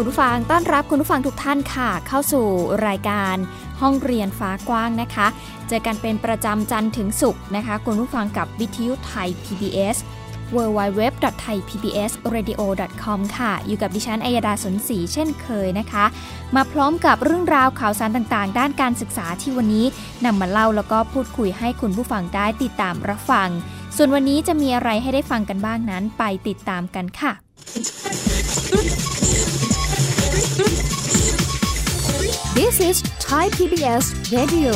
คุณผู้ฟังต้อนรับคุณผู้ฟังทุกท่านค่ะ เข้าสู่รายการห้องเรียนฟ้ากว้างนะคะ เจอกันเป็นประจำจันทร์ถึงศุกร์นะคะ คุณผู้ฟังกับวิทยุไทย PBS www.thaipbsradio.com ค่ะ อยู่กับดิฉันอัยดาสนศรีเช่นเคยนะคะ มาพร้อมกับเรื่องราวข่าวสารต่างๆ ด้านการศึกษาที่วันนี้นำมาเล่าแล้วก็พูดคุยให้คุณผู้ฟังได้ติดตามรับฟัง ส่วนวันนี้จะมีอะไรให้ได้ฟังกันบ้างนั้นไปติดตามกันค่ะ This is Thai PBS Radio.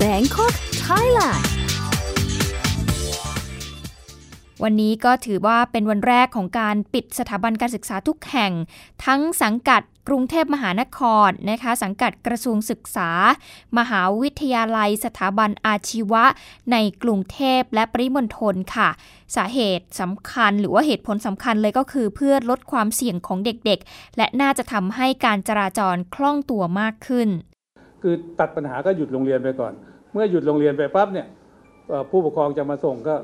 Bangkok Thailand วันนี้ก็ถือว่าเป็นวันแรกของการปิดสถาบันการศึกษาทุกแห่ง ทั้งสังกัดกรุงเทพมหานครนะคะสังกัดกระทรวงศึกษา มหาวิทยาลัย สถาบันอาชีวะ ในกรุงเทพและปริมณฑลค่ะ สาเหตุสำคัญหรือว่าเหตุผลสำคัญเลยก็คือเพื่อลดความเสี่ยงของเด็กๆ และน่าจะทำให้การจราจรคล่องตัวมากขึ้น คือตัดปัญหาก็หยุดโรงเรียนไปก่อน เมื่อหยุดโรงเรียนไปปั๊บเนี่ยผู้ปกครองจะมาส่งก็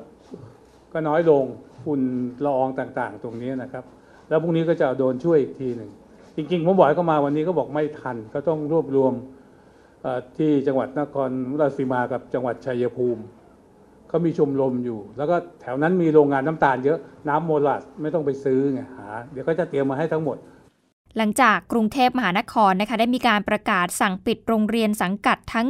ก็น้อยลงฝุ่นละอองต่างๆ ตรงนี้นะครับ แล้วพรุ่งนี้ก็จะโดนช่วยอีกทีหนึ่งจริงๆผมบอกให้เขามาวันนี้ก็บอกไม่ทัน ก็ต้องรวบรวมที่จังหวัดนครราชสีมากับจังหวัดชัยภูมิเขามีชมรมอยู่ แล้วก็แถวนั้นมีโรงงานน้ำตาลเยอะน้ำโมลัสไม่ต้องไปซื้อไงหาเดี๋ยวก็จะเตรียมมาให้ทั้งหมด หลังจากกรุงเทพมหานครนะคะได้มีการประกาศสั่งปิดโรงเรียนสังกัดทั้ง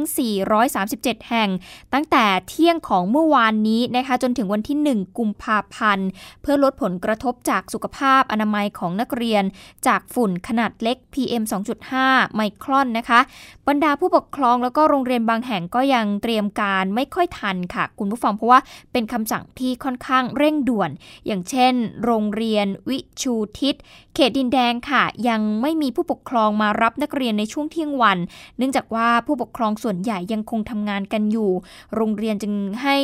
437 แห่ง ตั้งแต่เที่ยงของเมื่อวานนี้นะคะจนถึงวันที่ 1 กุมภาพันธ์ เพื่อลดผลกระทบจากสุขภาพอนามัยของนักเรียน จากฝุ่นขนาดเล็ก PM 2.5 ไมครอนนะคะบรรดาผู้ปกครองแล้วก็โรงเรียนบางแห่งก็ยังเตรียมการไม่ค่อยทันค่ะ คุณผู้ฟังเพราะว่าเป็นคำสั่งที่ค่อนข้างเร่งด่วน อย่างเช่น โรงเรียนวิชูทิศเขตดินแดงค่ะยังไม่มีผู้ปกครองมารับนักเรียนในช่วงเที่ยงวัน เนื่องจากว่าผู้ปกครองส่วนใหญ่ยังคงทำงานกันอยู่ โรงเรียนจึงให้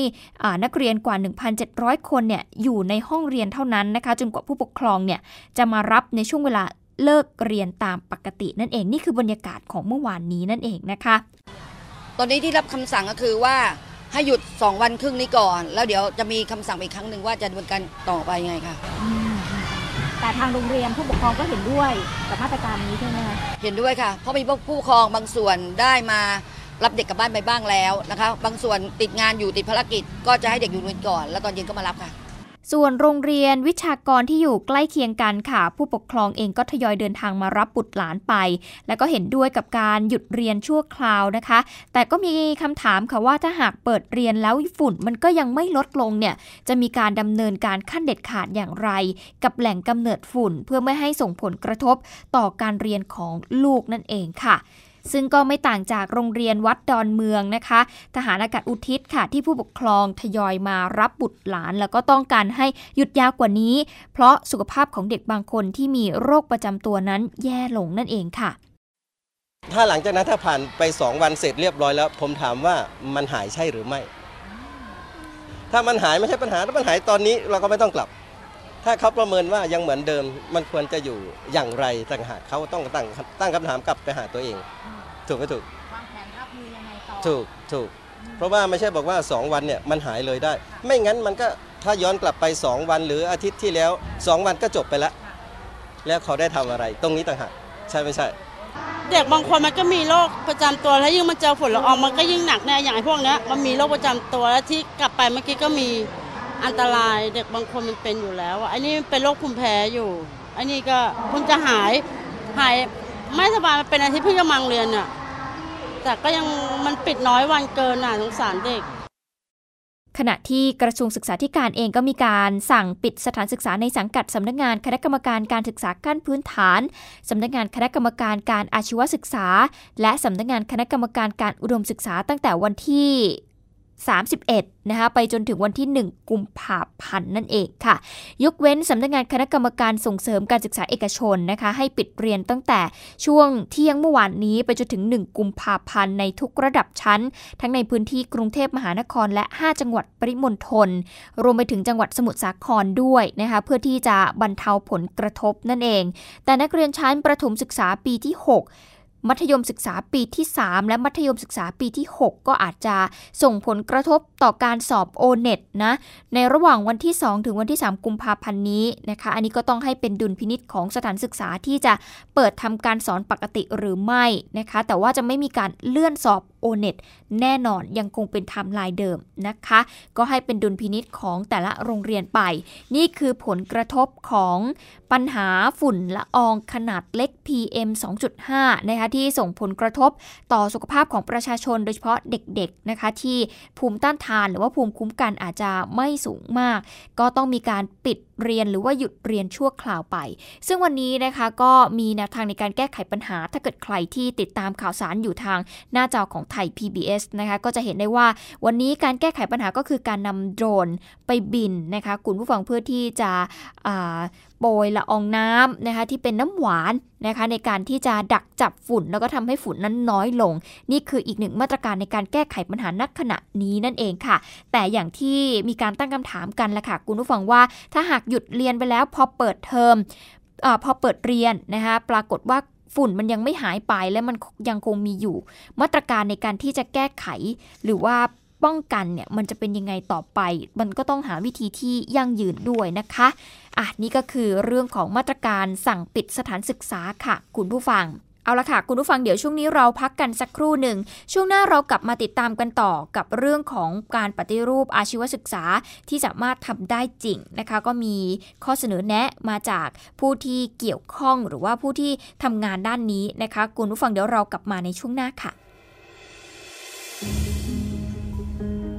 นักเรียนกว่า 1,700 คนเนี่ยอยู่ในห้องเรียนเท่านั้นนะคะจนกว่าผู้ปกครองเนี่ยจะมารับในช่วงเวลาเลิกเรียนตามปกตินั่นเองนี่คือบรรยากาศของเมื่อวานนี้นั่นเองนะคะ ตอนนี้ที่รับคำสั่งก็คือว่าให้หยุด 2 วันครึ่งนี้ก่อน แล้วเดี๋ยวจะมีคำสั่งอีกครั้งหนึ่งว่าจะดำเนินการต่อไปไงค่ะ แต่ทางโรงเรียนผู้ปกครองก็เห็นด้วยกับมาตรการนี้ใช่ไหมคะเห็นด้วยค่ะ เพราะมีผู้ปกครองบางส่วนได้มารับเด็กกลับบ้านไปบ้างแล้วนะคะ บางส่วนติดงานอยู่ติดภารกิจ ก็จะให้เด็กอยู่โรงเรียนก่อน แล้วตอนเย็นก็มารับค่ะ ส่วนโรงเรียนวิชากรที่อยู่ใกล้เคียงกันค่ะ ผู้ปกครองเองก็ทยอยเดินทางมารับบุตรหลานไป และก็เห็นด้วยกับการหยุดเรียนชั่วคราวนะคะ แต่ก็มีคำถามค่ะว่าถ้าหากเปิดเรียนแล้วฝุ่นมันก็ยังไม่ลดลงเนี่ยจะมีการดำเนินการขั้นเด็ดขาดอย่างไร กับแหล่งกำเนิดฝุ่นเพื่อไม่ให้ส่งผลกระทบต่อการเรียนของลูกนั่นเองค่ะ ซึ่งก็ไม่ต่างจากโรงเรียนวัดดอนเมืองนะคะ ทหารอากาศอุทิศค่ะ ที่ผู้ปกครองทยอยมารับบุตรหลาน แล้วก็ต้องการให้หยุดยาวกว่านี้ เพราะสุขภาพของเด็กบางคนที่มีโรคประจำตัวนั้นแย่ลงนั่นเองค่ะ ถ้าหลังจากนั้นถ้าผ่านไปสองวันเสร็จเรียบร้อยแล้ว ผมถามว่ามันหายใช่หรือไม่ ถ้ามันหายไม่ใช่ปัญหาถ้ามันหายตอนนี้เราก็ไม่ต้องกลับถ้าเขาประเมินว่ายังเหมือนเดิมมันควรจะอยู่อย่างไรต่างหากเขาต้องตั้งตั้งคำถามกลับไปหาตัวเอง ถูกไม่ถูกวางแผนรับมือยังไงต่อถูกถูก เพราะว่าไม่ใช่บอกว่า 2 วันเนี่ยมันหายเลยได้ ไม่งั้นมันก็ถ้าย้อนกลับไป 2 วันหรืออาทิตย์ที่แล้ว 2 วันก็จบไปแล้ว แล้วเขาได้ทำอะไร ตรงนี้ต่างหากใช่ไม่ใช่ เด็กบางคนมันก็มีโรคประจำตัวแล้วยิ่งมันเจอฝุ่นละอองมันก็ยิ่งหนักแน่อย่างไอ้พวกนี้มันมีโรคประจำตัวแล้วที่กลับไปเมื่อกี้ก็มีอันตรายเด็กบางคนมันเป็นอยู่แล้วอันนี้เป็นโรคภูมิแพ้อยู่อันนี้ก็คุณจะหายหายไม่สบายเป็นอาทิตย์เพิ่งจะมังเรียนอะ แต่ก็ยังมันปิดน้อยวันเกินน่ะสงสารเด็ก ขณะที่กระทรวงศึกษาธิการเองก็มีการสั่งปิดสถานศึกษาในสังกัดสำนักงานคณะกรรมการการศึกษาขั้นพื้นฐานสำนักงานคณะกรรมการการอาชีวศึกษา และสำนักงานคณะกรรมการการอุดมศึกษาตั้งแต่วันที่ 31นะคะไปจนถึงวันที่ 1 กุมภาพันธ์นั่นเองค่ะ ยกเว้นสำนักงานคณะกรรมการส่งเสริมการศึกษาเอกชนนะคะ ให้ปิดเรียนตั้งแต่ช่วงเที่ยงเมื่อวานนี้ไปจนถึง 1 กุมภาพันธ์ในทุกระดับชั้น ทั้งในพื้นที่กรุงเทพมหานครและ 5 จังหวัดปริมณฑลรวมไปถึงจังหวัดสมุทรสาครด้วยนะคะเพื่อที่จะบรรเทาผลกระทบนั่นเอง แต่นักเรียนชั้นประถมศึกษาปีที่ 6 มัธยมศึกษาปีที่ 3 และมัธยมศึกษาปีที่ 6 ก็อาจจะส่งผลกระทบต่อการสอบโอเน็ตนะ ในระหว่างวันที่ 2 ถึงวันที่ 3 กุมภาพันธ์นี้นะคะ อันนี้ก็ต้องให้เป็นดุลพินิษของสถานศึกษาที่จะเปิดทำการสอนปกติหรือไม่นะคะ แต่ว่าจะไม่มีการเลื่อนสอบโอเน็ตแน่นอนยังคงเป็นไทม์ไลน์เดิมนะคะ ก็ให้เป็นดุลพินิษของแต่ละโรงเรียนไป นี่คือผลกระทบของปัญหาฝุ่นละอองขนาดเล็ก PM 2.5 นะคะที่ส่งผลกระทบต่อสุขภาพของประชาชน โดยเฉพาะเด็กๆนะคะที่ภูมิต้านทานหรือว่าภูมิคุ้มกันอาจจะไม่สูงมาก ก็ต้องมีการปิดเรียนหรือว่าหยุดเรียนชั่วคราวไป ซึ่งวันนี้นะคะก็มีแนวทางในการแก้ไขปัญหา ถ้าเกิดใครที่ติดตามข่าวสารอยู่ทางหน้าจอของไทย PBS นะคะก็จะเห็นได้ว่าวันนี้การแก้ไขปัญหาก็คือการนำโดรนไปบินนะคะคุณผู้ฟังเพื่อที่จะโปรยละอองน้ำนะคะที่เป็นน้ำหวานนะคะในการที่จะดักจับฝุ่น แล้วก็ทำให้ฝุ่นนั้นน้อยลง นี่คืออีกหนึ่งมาตรการในการแก้ไขปัญหานักขณะนี้นั่นเองค่ะ แต่อย่างที่มีการตั้งคำถามกันแหละค่ะคุณผู้ฟังว่า ถ้าหากหยุดเรียนไปแล้วพอเปิดเทอมอพอเปิดเรียนนะคะปรากฏว่าฝุ่นมันยังไม่หายไปและมันยังคงมีอยู่ มาตรการในการที่จะแก้ไข หรือว่า ป้องกันเนี่ยมันจะเป็นยังไงต่อไป มันก็ต้องหาวิธีที่ยั่งยืนด้วยนะคะอะนี่ก็คือเรื่องของมาตรการสั่งปิดสถานศึกษาค่ะ คุณผู้ฟังเอาละค่ะ คุณผู้ฟังเดี๋ยวช่วงนี้เราพักกันสักครู่หนึ่ง ช่วงหน้าเรากลับมาติดตามกันต่อกับเรื่องของการปฏิรูปอาชีวศึกษาที่สามารถทำได้จริงนะคะ ก็มีข้อเสนอแนะมาจากผู้ที่เกี่ยวข้องหรือว่าผู้ที่ทำงานด้านนี้นะคะ คุณผู้ฟังเดี๋ยวเรากลับมาในช่วงหน้าค่ะ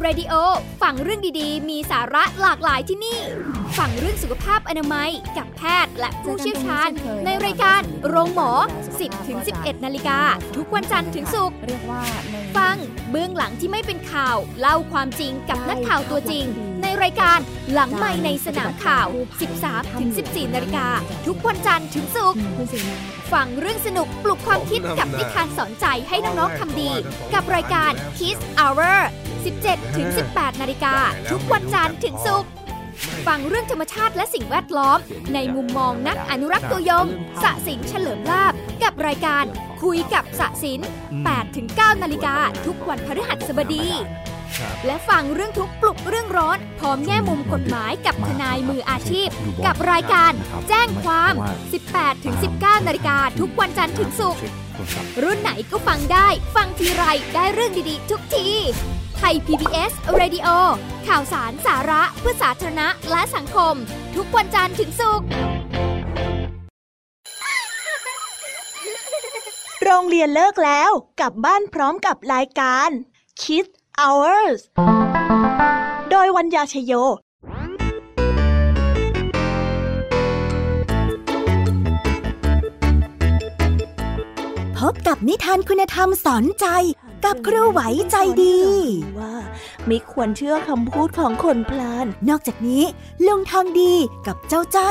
PBS Radio ฟังเรื่องดีๆ มีสาระหลากหลายที่นี่ฟังเรื่องสุขภาพอนามัย กับแพทย์และผู้เชี่ยวชาญ ในรายการโรงหมอ 10ถึง11 นาฬิกา ทุกวันจันทร์ถึงศุกร์เรียกว่าฟังเบื้องหลังที่ไม่เป็นข่าว เล่าความจริงกับนักข่าวตัวจริง ในรายการหลังไม่ในสนามข่าว 13-14 นาฬิกา ทุกวันจันทร์ถึงศุกร์ฟังเรื่องสนุกปลุกความคิดกับนิทานสอนใจให้น้องๆทำดี กับรายการ Kiss Hour 17-18 นาฬิกา ทุกวันจันทร์ถึงศุกร์ฟังเรื่องธรรมชาติและสิ่งแวดล้อม ในมุมมองนักอนุรักษ์ตัวยงสะสินเฉลิมลาบ กับรายการคุยกับสะสิน8-9 นาฬิกา ทุกวันพฤหัสบดี และฟังเรื่องทุกปลุกเรื่องร้อน พร้อมแง่มุมกฎหมายกับทนายมืออาชีพ กับรายการแจ้งความ 18ถึง19 นาฬิกาทุกวันจันทร์ถึงศุกร์รุ่นไหนก็ฟังได้ ฟังทีไรได้เรื่องดีๆ ทุกทีไทย PBS Radio ข่าวสารสาระเพื่อสาธารณะและสังคม ทุกวันจันทร์ถึงศุกร์โรงเรียนเลิกแล้ว กลับบ้านพร้อมกับรายการ Kids Hours โดยวัญญาชยโย พบกับนิทานคุณธรรมสอนใจกับครูไหวใจดี ว่าไม่ควรเชื่อคำพูดของคนพลาน นอกจากนี้ลุงทองดีกับเจ้าจ้อ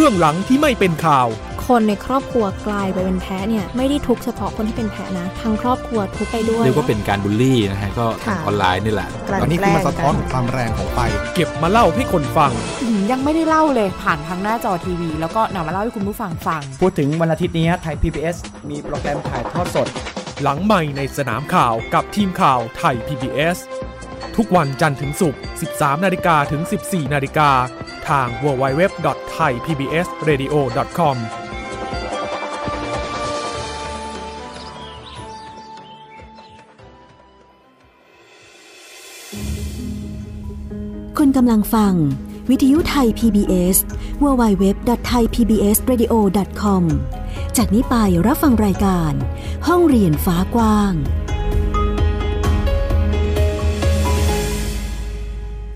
บื้องหลังที่ไม่เป็นข่าว คนในครอบครัวกลายไปเป็นแพ้เนี่ยไม่ได้ทุกเฉพาะคนที่เป็นแพ้นะทั้งครอบครัวทุกไปด้วยเรียกว่าเป็นการบูลลี่นะฮะก็ทางออนไลน์นี่แหละอันนี้คือมาสะท้อนของความแรงของไฟเก็บมาเล่าให้คนฟังยังไม่ได้เล่าเลยผ่านทางหน้าจอทีวี แล้วก็นำมาเล่าให้คุณผู้ฟังฟัง พูดถึงวันอาทิตย์นี้ไทย PBS มีโปรแกรมถ่ายทอดสด หลังใหม่ในสนามข่าวกับทีมข่าวไทย PBS ทุกวันจันทร์ถึงศุกร์ 13 นาฬิกาถึง 14 นาฬิกา ทาง www.thaipbsradio.com คุณกำลังฟัง วิทยุไทย PBS www.thaipbsradio.com จากนี้ไปรับฟังรายการ ห้องเรียนฟ้ากว้าง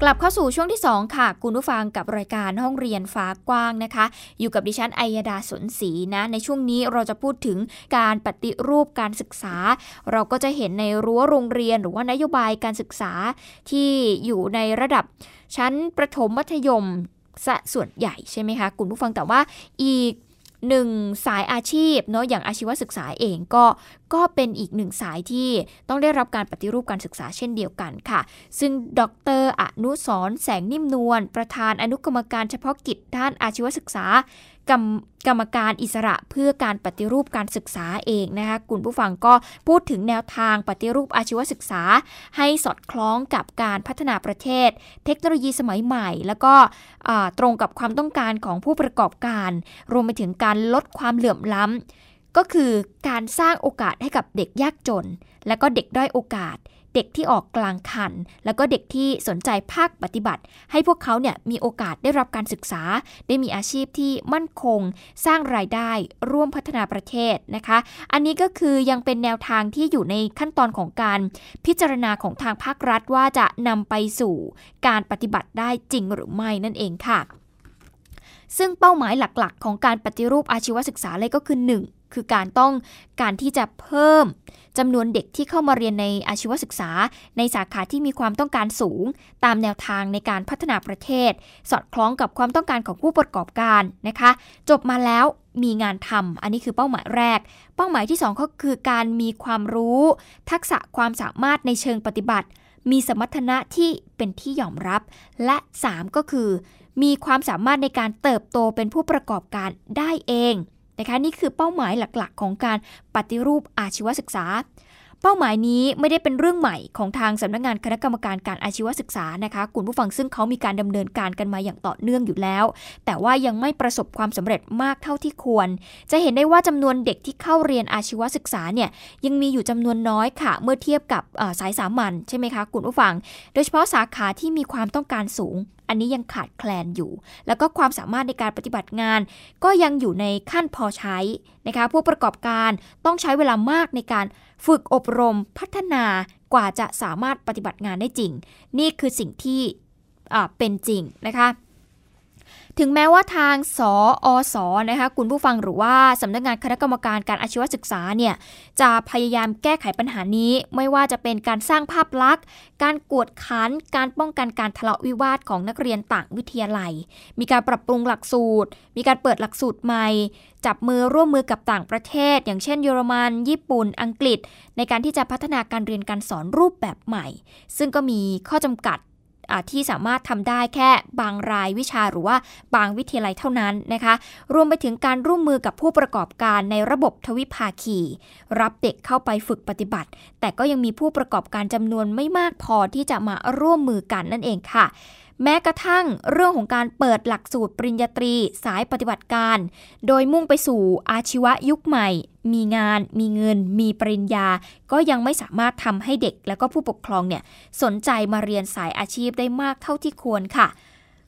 กลับเข้าสู่ช่วงที่ 2 ค่ะ คุณผู้ฟังกับรายการห้องเรียนฟ้ากว้างนะคะ อยู่กับดิฉันอัยดาสนศรีนะ ในช่วงนี้เราจะพูดถึงการปฏิรูปการศึกษา เราก็จะเห็นในรั้วโรงเรียนหรือว่านโยบายการศึกษาที่อยู่ในระดับชั้นประถมมัธยมซะส่วนใหญ่ใช่ไหมคะคุณผู้ฟังแต่ว่าอีกหนึ่งสายอาชีพเนาะอย่างอาชีวศึกษาเองก็ ก็เป็นอีกหนึ่งสายที่ต้องได้รับการปฏิรูปการศึกษาเช่นเดียวกันค่ะ ซึ่งดรอนุสรแสงนิ่มนวลประธานอนุกรรมการเฉพาะกิจด้านอาชีวศึกษากรรมกรรมการอิสระเพื่อการปฏิรูปการศึกษาเองนะคะคุณผู้ฟังก็พูดถึงแนวทางปฏิรูปอาชีวศึกษา ให้สอดคล้องกับการพัฒนาประเทศ เทคโนโลยีสมัยใหม่ แล้วก็ตรงกับความต้องการของผู้ประกอบการ รวมไปถึงการลดความเหลื่อมล้ำ ก็คือการสร้างโอกาสให้กับเด็กยากจน และก็เด็กด้อยโอกาส เด็กที่ออกกลางคัน แล้วก็เด็กที่สนใจภาคปฏิบัติ ให้พวกเขาเนี่ยมีโอกาสได้รับการศึกษา ได้มีอาชีพที่มั่นคง สร้างรายได้ร่วมพัฒนาประเทศนะคะ อันนี้ก็คือยังเป็นแนวทางที่อยู่ในขั้นตอนของการพิจารณาของทางภาครัฐว่าจะนำไปสู่การปฏิบัติได้จริงหรือไม่นั่นเองค่ะ ซึ่งเป้าหมายหลักๆ ของการปฏิรูปอาชีวศึกษาเลยก็คือ 1 คือการต้องการที่จะเพิ่มจำนวนเด็กที่เข้ามาเรียนในอาชีวศึกษา ในสาขาที่มีความต้องการสูง ตามแนวทางในการพัฒนาประเทศ สอดคล้องกับความต้องการของผู้ประกอบการนะคะ จบมาแล้วมีงานทำอันนี้คือเป้าหมายแรก เป้าหมายที่ 2 ก็คือการมีความรู้ ทักษะความสามารถในเชิงปฏิบัติ มีสมรรถนะที่เป็นที่ยอมรับ และ 3 ก็คือ มีความสามารถในการเติบโตเป็นผู้ประกอบการได้เองนะคะนี่คือเป้าหมายหลักๆ ของการปฏิรูปอาชีวศึกษา เป้าหมายนี้ไม่ได้เป็นเรื่องใหม่ของทางสำนักงงานคณะกรรมการการอาชีวศึกษานะคะคุณผู้ฟังซึ่งเขามีการดำเนินการกันมาอย่างต่อเนื่องอยู่แล้ว แต่ว่ายังไม่ประสบความสำเร็จมากเท่าที่ควร จะเห็นได้ว่าจำนวนเด็กที่เข้าเรียนอาชีวศึกษาเนี่ยยังมีอยู่จำนวนน้อยค่ะ เมื่อเทียบกับสายสามัญใช่ไหมคะคุณผู้ฟัง โดยเฉพาะสาขาที่มีความต้องการสูง อันนี้ยังขาดแคลนอยู่ แล้วก็ความสามารถในการปฏิบัติงาน ก็ยังอยู่ในขั้นพอใช้นะคะผู้ประกอบการต้องใช้เวลามากในการฝึกอบรมพัฒนากว่าจะสามารถปฏิบัติงานได้จริง นี่คือสิ่งที่เป็นจริงนะคะ ถึงแม้ว่าทางสออสนะคะคุณผู้ฟังหรือว่าสำนักงานคณะกรรมการการอาชีวศึกษาเนี่ยจะพยายามแก้ไขปัญหานี้ ไม่ว่าจะเป็นการสร้างภาพลักษณ์ การกวดขัน การป้องกันการทะเลาะวิวาทของนักเรียนต่างวิทยาลัย มีการปรับปรุงหลักสูตร มีการเปิดหลักสูตรใหม่ จับมือร่วมมือกับต่างประเทศ อย่างเช่น เยอรมัน ญี่ปุ่น อังกฤษ ในการที่จะพัฒนาการเรียนการสอนรูปแบบใหม่ ซึ่งก็มีข้อจำกัด ที่สามารถทำได้แค่บางรายวิชาหรือว่าบางวิทยาลัยเท่านั้นนะคะ รวมไปถึงการร่วมมือกับผู้ประกอบการในระบบทวิภาคี รับเด็กเข้าไปฝึกปฏิบัติ แต่ก็ยังมีผู้ประกอบการจำนวนไม่มากพอที่จะมาร่วมมือกันนั่นเองค่ะแม้กระทั่งเรื่องของการเปิดหลักสูตรปริญญาตรีสายปฏิบัติการ โดยมุ่งไปสู่อาชีวะยุคใหม่ มีงาน มีเงิน มีปริญญา ก็ยังไม่สามารถทำให้เด็กและก็ผู้ปกครองเนี่ยสนใจมาเรียนสายอาชีพได้มากเท่าที่ควรค่ะ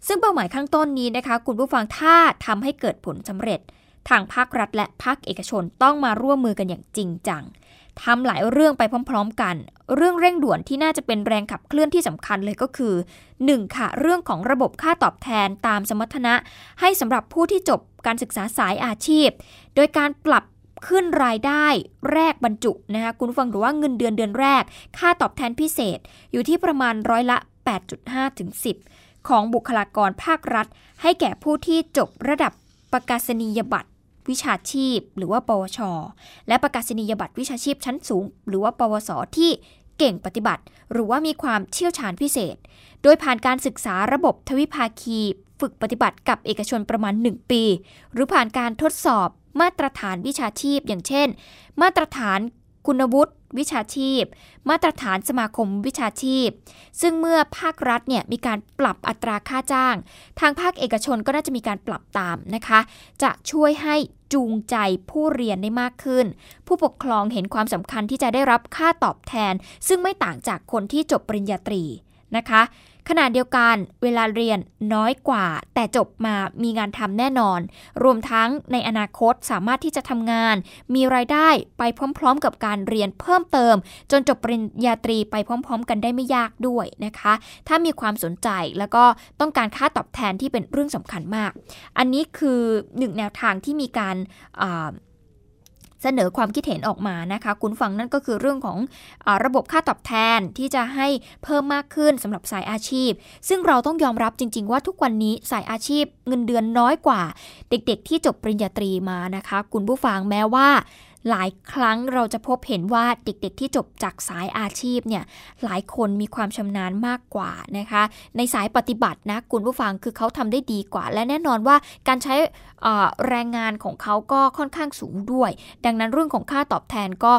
ซึ่งเป้าหมายข้างต้นนี้นะคะ คุณผู้ฟังถ้าทำให้เกิดผลสำเร็จ ทางภาครัฐและภาคเอกชนต้องมาร่วมมือกันอย่างจริงจังทำหลายเรื่องไปพร้อม ๆ กัน เรื่องเร่งด่วนที่น่าจะเป็นแรงขับเคลื่อนที่สำคัญเลยก็คือ 1. ค่ะ เรื่องของระบบค่าตอบแทนตามสมรรถนะ ให้สำหรับผู้ที่จบการศึกษาสายอาชีพ โดยการปรับ ขึ้นรายได้แรกบรรจุนะคะคุณฟังหรือว่าเงินเดือนเดือนแรก ค่าตอบแทนพิเศษ อยู่ที่ประมาณร้อยละ 8.5ถึง10 ของบุคลากรภาครัฐ ให้แก่ผู้ที่จบระดับประกาศนียบัตรวิชาชีพ หรือว่า ปวช และประกาศนียบัตรวิชาชีพชั้นสูง หรือว่า ปวส ที่เก่งปฏิบัติ หรือว่ามีความเชี่ยวชาญพิเศษ โดยผ่านการศึกษาระบบทวิภาคี ฝึกปฏิบัติกับเอกชนประมาณ 1 ปี หรือผ่านการทดสอบ มาตรฐานวิชาชีพ อย่างเช่น มาตรฐานคุณวุฒิวิชาชีพ มาตรฐานสมาคมวิชาชีพ ซึ่งเมื่อภาครัฐเนี่ยมีการปรับอัตราค่าจ้าง ทางภาคเอกชนก็น่าจะมีการปรับตามนะคะ จะช่วยให้จูงใจผู้เรียนได้มากขึ้น ผู้ปกครองเห็นความสำคัญที่จะได้รับค่าตอบแทน ซึ่งไม่ต่างจากคนที่จบปริญญาตรีนะคะ ขณะเดียวกันเวลาเรียนน้อยกว่า แต่จบมามีงานทำแน่นอน รวมทั้งในอนาคตสามารถที่จะทำงาน มีรายได้ไปพร้อม ๆ กับการเรียนเพิ่มเติม จนจบปริญญาตรีไปพร้อม ๆ กันได้ไม่ยากด้วยนะคะ ถ้ามีความสนใจแล้วก็ต้องการค่าตอบแทนที่เป็นเรื่องสำคัญมาก อันนี้คือหนึ่งแนวทางที่มีการ เสนอความคิดเห็นออกมานะคะ คุณฟังนั่นก็คือเรื่องของอระบบค่าตอบแทนที่จะให้เพิ่มมากขึ้นสำหรับสายอาชีพ ซึ่งเราต้องยอมรับจริง ๆ ว่าทุกวันนี้สายอาชีพเงินเดือนน้อยกว่า เด็กๆ ที่จบปริญญาตรีมานะคะ คุณผู้ฟังแม้ว่า หลายครั้งเราจะพบเห็นว่าเด็กๆที่จบจากสายอาชีพเนี่ยหลายคนมีความชำนาญมากกว่านะคะ ในสายปฏิบัตินะคุณผู้ฟังคือเขาทำได้ดีกว่า และแน่นอนว่าการใช้แรงงานของเขาก็ค่อนข้างสูงด้วย ดังนั้นเรื่องของค่าตอบแทนก็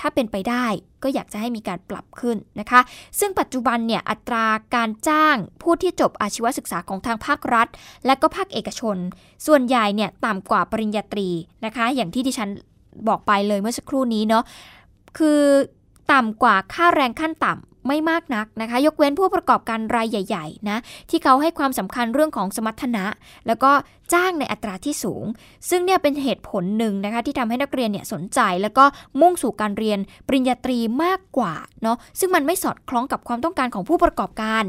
ถ้าเป็นไปได้ก็อยากจะให้มีการปรับขึ้นนะคะ ซึ่งปัจจุบันเนี่ยอัตราการจ้างผู้ที่จบอาชีวศึกษาของทางภาครัฐ และก็ภาคเอกชน ส่วนใหญ่เนี่ยต่ำกว่าปริญญาตรีนะคะ อย่างที่ดิฉัน บอกไปเลยเมื่อสักครู่นี้เนาะคือต่ำกว่าค่าแรงขั้นต่ำไม่มากนักนะคะ ยกเว้นผู้ประกอบการรายใหญ่ๆนะที่เขาให้ความสำคัญเรื่องของสมรรถนะ แล้วก็จ้างในอัตราที่สูง ซึ่งเนี่ยเป็นเหตุผลหนึ่งนะคะที่ทำให้นักเรียนเนี่ยสนใจ แล้วก็มุ่งสู่การเรียนปริญญาตรีมากกว่าเนาะซึ่งมันไม่สอดคล้องกับความต้องการของผู้ประกอบการ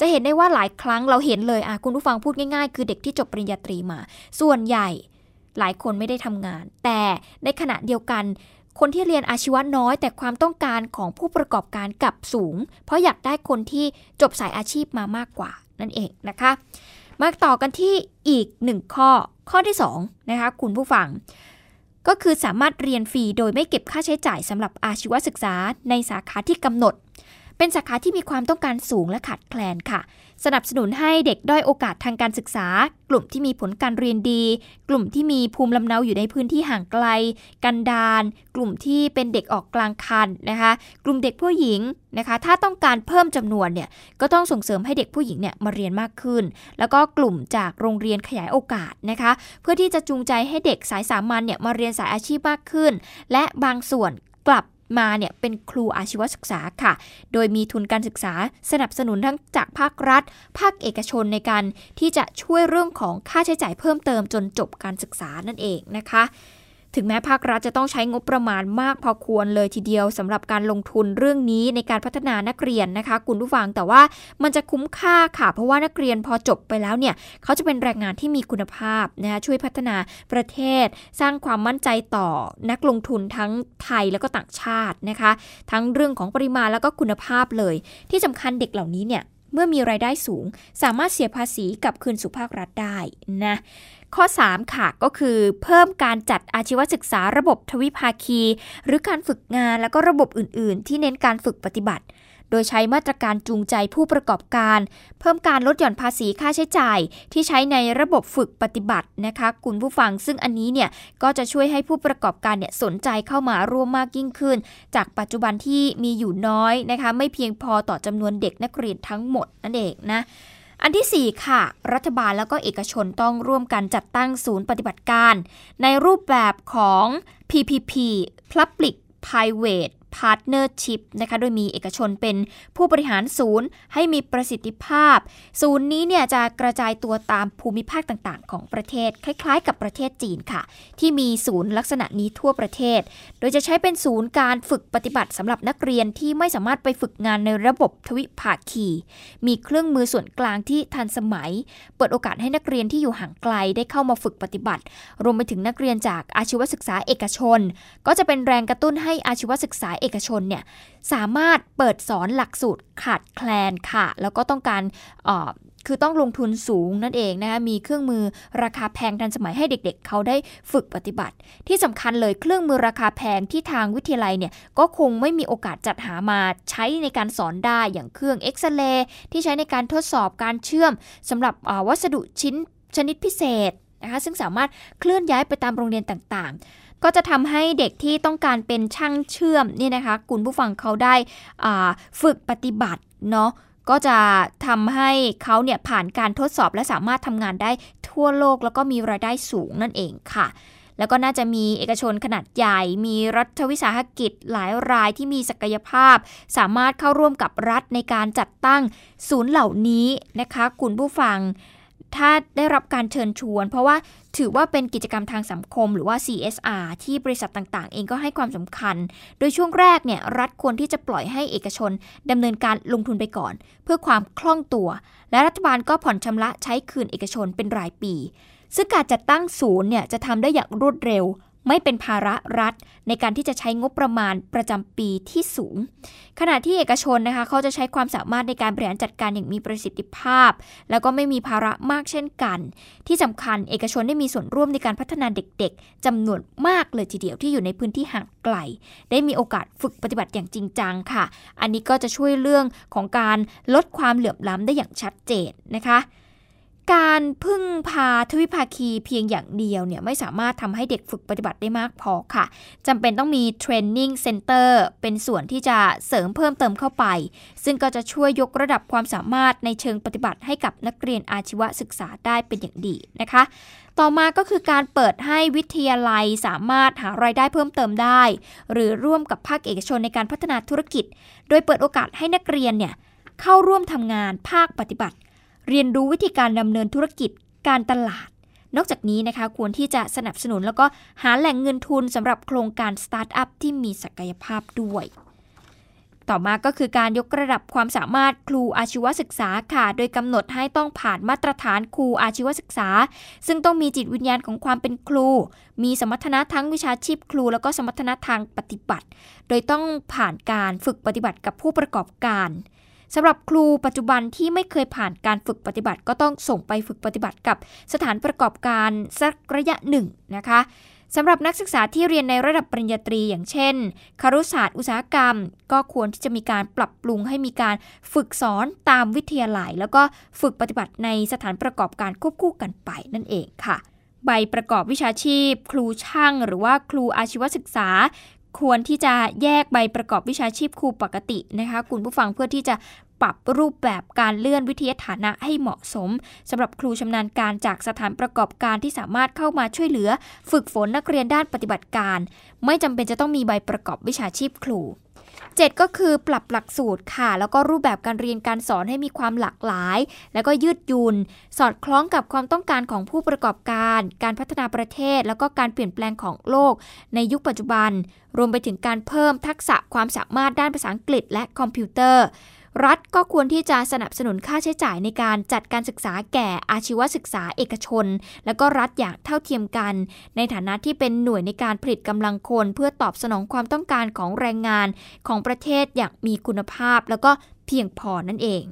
จะเห็นได้ว่าหลายครั้งเราเห็นเลยอะคุณผู้ฟังพูดง่ายๆ คือเด็กที่จบปริญญาตรีมา ส่วนใหญ่ หลายคนไม่ได้ทำงาน แต่ในขณะเดียวกัน คนที่เรียนอาชีวะน้อย แต่ความต้องการของผู้ประกอบการกับสูง เพราะอยากได้คนที่จบสายอาชีพมามากกว่านั่นเองนะคะ มาต่อกันที่อีกหนึ่งข้อข้อที่2นะคะคุณผู้ฟังก็คือสามารถเรียนฟรีโดยไม่เก็บค่าใช้จ่ายสำหรับอาชีวศึกษาในสาขาที่กำหนด เป็นสาขาที่มีความต้องการสูงและขาดแคลนค่ะ สนับสนุนให้เด็กด้อยโอกาสทางการศึกษา กลุ่มที่มีผลการเรียนดี กลุ่มที่มีภูมิลำเนาอยู่ในพื้นที่ห่างไกล กันดารกลุ่มที่เป็นเด็กออกกลางคันนะคะ กลุ่มเด็กผู้หญิงนะคะ ถ้าต้องการเพิ่มจำนวนเนี่ยก็ต้องส่งเสริมให้เด็กผู้หญิงเนี่ยมาเรียนมากขึ้น แล้วก็กลุ่มจากโรงเรียนขยายโอกาสนะคะ เพื่อที่จะจูงใจให้เด็กสายสามัญเนี่ยมาเรียนสายอาชีพมากขึ้น และบางส่วนกลับ มาเนี่ยเป็นครูอาชีวศึกษาค่ะ โดยมีทุนการศึกษาสนับสนุนทั้งจากภาครัฐ ภาคเอกชนในการที่จะช่วยเรื่องของค่าใช้จ่ายเพิ่มเติมจนจบการศึกษานั่นเองนะคะ ถึงแม้ภาครัฐจะต้องใช้งบประมาณมากพอควรเลยทีเดียวสำหรับการลงทุนเรื่องนี้ในการพัฒนานักเรียนนะคะ คุณผู้ฟังแต่ว่ามันจะคุ้มค่าค่ะ เพราะว่านักเรียนพอจบไปแล้วเนี่ยเขาจะเป็นแรงงานที่มีคุณภาพนะคะช่วยพัฒนาประเทศ สร้างความมั่นใจต่อนักลงทุนทั้งไทยแล้วก็ต่างชาตินะคะ ทั้งเรื่องของปริมาณแล้วก็คุณภาพเลย ที่สำคัญเด็กเหล่านี้เนี่ย เมื่อมีรายได้สูง สามารถเสียภาษีกับคืนสู่ภาครัฐได้นะข้อ 3 ค่ะก็คือเพิ่มการจัดอาชีวศึกษาระบบทวิภาคี หรือการฝึกงานแล้วก็ระบบอื่น ๆ ที่เน้นการฝึกปฏิบัติ โดยใช้มาตรการจูงใจผู้ประกอบการ เพิ่มการลดหย่อนภาษีค่าใช้จ่าย ที่ใช้ในระบบฝึกปฏิบัตินะคะคุณผู้ฟังซึ่งอันนี้เนี่ยก็จะช่วยให้ผู้ประกอบการเนี่ยสนใจเข้ามาร่วมมากยิ่งขึ้น จากปัจจุบันที่มีอยู่น้อยนะคะไม่เพียงพอต่อจำนวนเด็กนักเรียนทั้งหมดนั่นเองนะอันที่ 4 ค่ะ รัฐบาลแล้วก็เอกชนต้องร่วมกันจัดตั้งศูนย์ปฏิบัติการ ในรูปแบบของ PPP Public Private Partnership นะคะโดยมีเอกชนเป็นผู้บริหารศูนย์ให้มีประสิทธิภาพ ศูนย์นี้เนี่ยจะกระจายตัวตามภูมิภาคต่างๆ ของประเทศ คล้ายๆ กับประเทศจีนค่ะ ที่มีศูนย์ลักษณะนี้ทั่วประเทศ โดยจะใช้เป็นศูนย์การฝึกปฏิบัติสำหรับนักเรียนที่ไม่สามารถไปฝึกงานในระบบทวิภาคี มีเครื่องมือส่วนกลางที่ทันสมัย เปิดโอกาสให้นักเรียนที่อยู่ห่างไกลได้เข้ามาฝึกปฏิบัติ รวมไปถึงนักเรียนจากอาชีวศึกษาเอกชน ก็จะเป็นแรงกระตุ้นให้อาชีวศึกษาเเอกชนเนี่ยสามารถเปิดสอนหลักสูตรขาดแคลนค่ะ แล้วก็ต้องการคือต้องลงทุนสูงนั่นเองนะคะ มีเครื่องมือราคาแพงทันสมัยให้เด็กๆเขาได้ฝึกปฏิบัติ ที่สำคัญเลยเครื่องมือราคาแพงที่ทางวิทยาลัยเนี่ยก็คงไม่มีโอกาสจัดหามาใช้ในการสอนได้อย่างเครื่องเอ็กซเรย์ที่ใช้ในการทดสอบการเชื่อมสำหรับวัสดุชิ้นชนิดพิเศษนะคะซึ่งสามารถเคลื่อนย้ายไปตามโรงเรียนต่างๆ ก็จะทำให้เด็กที่ต้องการเป็นช่างเชื่อมนี่นะคะคุณผู้ฟังเขาได้ฝึกปฏิบัติเนาะก็จะทำให้เขาเนี่ยผ่านการทดสอบและสามารถทำงานได้ทั่วโลกแล้วก็มีรายได้สูงนั่นเองค่ะแล้วก็น่าจะมีเอกชนขนาดใหญ่ มีรัฐวิสาหกิจหลายรายที่มีศักยภาพ สามารถเข้าร่วมกับรัฐในการจัดตั้งศูนย์เหล่านี้นะคะ คุณผู้ฟัง ถ้าได้รับการเชิญชวน เพราะว่าถือว่าเป็นกิจกรรมทางสังคม หรือว่า CSR ที่บริษัทต่างๆ เองก็ให้ความสำคัญ โดยช่วงแรกเนี่ยรัฐควรที่จะปล่อยให้เอกชนดำเนินการลงทุนไปก่อน เพื่อความคล่องตัว และรัฐบาลก็ผ่อนชำระใช้คืนเอกชนเป็นรายปี ซึ่งการจัดตั้งศูนย์เนี่ยจะทำได้อย่างรวดเร็ว ไม่เป็นภาระรัฐ ในการที่จะใช้งบประมาณประจำปีที่สูง ขณะที่เอกชนนะคะเขาจะใช้ความสามารถในการบริหารจัดการอย่างมีประสิทธิภาพ แล้วก็ไม่มีภาระมากเช่นกัน ที่สำคัญเอกชนได้มีส่วนร่วมในการพัฒนาเด็กๆจำนวนมากเลยทีเดียวที่อยู่ในพื้นที่ห่างไกล ได้มีโอกาสฝึกปฏิบัติอย่างจริงจังค่ะ อันนี้ก็จะช่วยเรื่องของการลดความเหลื่อมล้ำได้อย่างชัดเจนนะคะ การพึ่งพาทวิภาคีเพียงอย่างเดียวเนี่ยไม่สามารถทำให้เด็กฝึกปฏิบัติได้มากพอค่ะจำเป็นต้องมีเทรนนิ่งเซ็นเตอร์เป็นส่วนที่จะเสริมเพิ่มเติมเข้าไป ซึ่งก็จะช่วยยกระดับความสามารถในเชิงปฏิบัติให้กับนักเรียนอาชีวศึกษาได้เป็นอย่างดีนะคะ ต่อมาก็คือการเปิดให้วิทยาลัยสามารถหารายได้เพิ่มเติมได้ หรือร่วมกับภาคเอกชนในการพัฒนาธุรกิจ โดยเปิดโอกาสให้นักเรียนเนี่ยเข้าร่วมทำงานภาคปฏิบัติ เรียนรู้วิธีการดำเนินธุรกิจการตลาด นอกจากนี้นะคะควรที่จะสนับสนุนแล้วก็หาแหล่งเงินทุนสำหรับโครงการสตาร์ทอัพที่มีศักยภาพด้วยต่อมาก็คือการยกระดับความสามารถครูอาชีวศึกษาค่ะ โดยกำหนดให้ต้องผ่านมาตรฐานครูอาชีวศึกษา ซึ่งต้องมีจิตวิญญาณของความเป็นครู มีสมรรถนะทั้งวิชาชีพครู แล้วก็สมรรถนะทางปฏิบัติ โดยต้องผ่านการฝึกปฏิบัติกับผู้ประกอบการ สำหรับครูปัจจุบันที่ไม่เคยผ่านการฝึกปฏิบัติ ก็ต้องส่งไปฝึกปฏิบัติกับสถานประกอบการสักระยะหนึ่งนะคะสำหรับนักศึกษาที่เรียนในระดับปริญญาตรีอย่างเช่น คารุศาสตร์อุตสาหกรรม ก็ควรที่จะมีการปรับปรุงให้มีการฝึกสอนตามวิทยาลัย แล้วก็ฝึกปฏิบัติในสถานประกอบการควบคู่กันไปนั่นเองค่ะ ใบประกอบวิชาชีพ ครูช่าง หรือว่าครูอาชีวศึกษา ควรที่จะแยกใบประกอบวิชาชีพครูปกตินะคะคุณผู้ฟังเพื่อที่จะปรับรูปแบบการเลื่อนวิทยาฐานะให้เหมาะสมสำหรับครูชำนาญการจากสถานประกอบการที่สามารถเข้ามาช่วยเหลือ ฝึกฝนนักเรียนด้านปฏิบัติการ ไม่จำเป็นจะต้องมีใบประกอบวิชาชีพครู 7 ก็คือปรับหลักสูตรค่ะ แล้วก็รูปแบบการเรียนการสอนให้มีความหลากหลาย แล้วก็ยืดหยุ่นสอดคล้องกับความต้องการของผู้ประกอบการ การพัฒนาประเทศ แล้วก็การเปลี่ยนแปลงของโลก ในยุคปัจจุบัน รวมไปถึงการเพิ่มทักษะความสามารถด้านภาษาอังกฤษและคอมพิวเตอร์ รัฐก็ควรที่จะสนับสนุนค่าใช้จ่ายในการจัดการศึกษาแก่อาชีวศึกษาเอกชน และก็รัฐอย่างเท่าเทียมกัน ในฐานะที่เป็นหน่วยในการผลิตกำลังคน เพื่อตอบสนองความต้องการของแรงงานของประเทศอย่างมีคุณภาพ แล้วก็เพียงพอนั่นเอง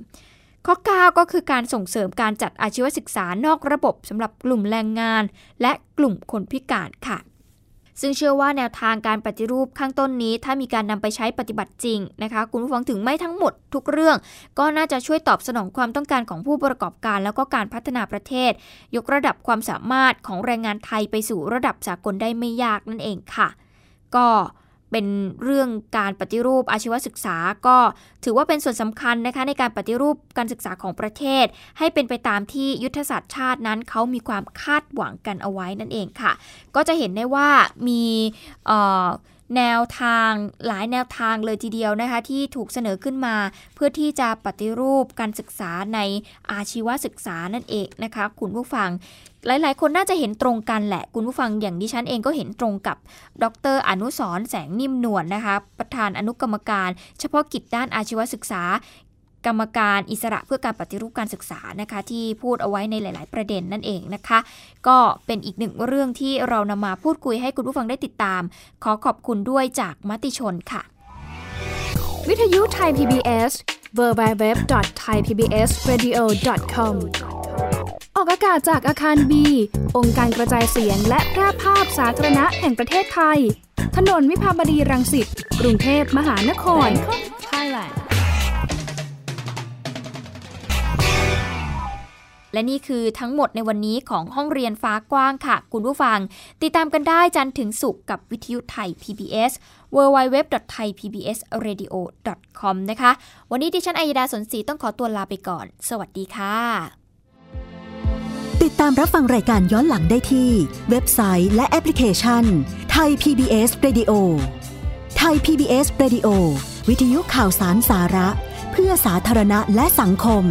ข้อ 9 ก็คือการส่งเสริมการจัดอาชีวศึกษานอกระบบสำหรับกลุ่มแรงงาน และกลุ่มคนพิการค่ะ ซึ่งเชื่อว่าแนวทางการปฏิรูปข้างต้นนี้ ถ้ามีการนำไปใช้ปฏิบัติจริงนะคะ คุณผู้ฟังถึงไม่ทั้งหมดทุกเรื่อง ก็น่าจะช่วยตอบสนองความต้องการของผู้ประกอบการ แล้วก็การพัฒนาประเทศ ยกระดับความสามารถของแรงงานไทยไปสู่ระดับสากลได้ไม่ยากนั่นเองค่ะ ก็ เป็นเรื่องการปฏิรูปอาชีวศึกษา ก็ถือว่าเป็นส่วนสำคัญนะคะในการปฏิรูปการศึกษาของประเทศ ให้เป็นไปตามที่ยุทธศาสตร์ชาตินั้นเขามีความคาดหวังกันเอาไว้นั่นเองค่ะ ก็จะเห็นได้ว่ามี แนวทางหลายแนวทางเลยทีเดียวนะคะที่ถูกเสนอขึ้นมา เพื่อที่จะปฏิรูปการศึกษาในอาชีวศึกษานั่นเองนะคะคุณผู้ฟังหลาย ๆ คนน่าจะเห็นตรงกันแหละ คุณผู้ฟังอย่างดิฉันเองก็เห็นตรงกับ ดร อนุสรแสงนิ่มนวลนนะคะ ประธานอนุกรรมการ เฉพาะกิจด้านอาชีวศึกษา กรรมการอิสระเพื่อการปฏิรูปการศึกษานะคะที่พูดเอาไว้ในหลาย ๆ ประเด็นนั่นเองนะคะ ก็เป็นอีกหนึ่งเรื่องที่เรานำมาพูดคุยให้คุณผู้ฟังได้ติดตาม ขอขอบคุณด้วยจากมติชนค่ะ วิทยุไทย PBS www.thaipbsradio.com ออกอากาศจากอาคารบี องค์การกระจายเสียงและแพร่ภาพสาธารณะแห่งประเทศไทย ถนนวิภาวดีรังสิต กรุงเทพมหานคร และนี่คือทั้งหมดในวันนี้ของห้องเรียนฟ้ากว้างค่ะ คุณผู้ฟัง ติดตามกันได้จันทร์ถึงศุกร์กับวิทยุไทย PBS www.thaipbsradio.com นะคะ วันนี้ดิฉันอัยดาสนศรีต้องขอตัวลาไปก่อน สวัสดีค่ะ ติดตามรับฟังรายการย้อนหลังได้ที่ เว็บไซต์และแอปพลิเคชันไทย PBS Radio ไทย PBS Radio วิทยุข่าวสารสาระ เพื่อสาธารณะและสังคม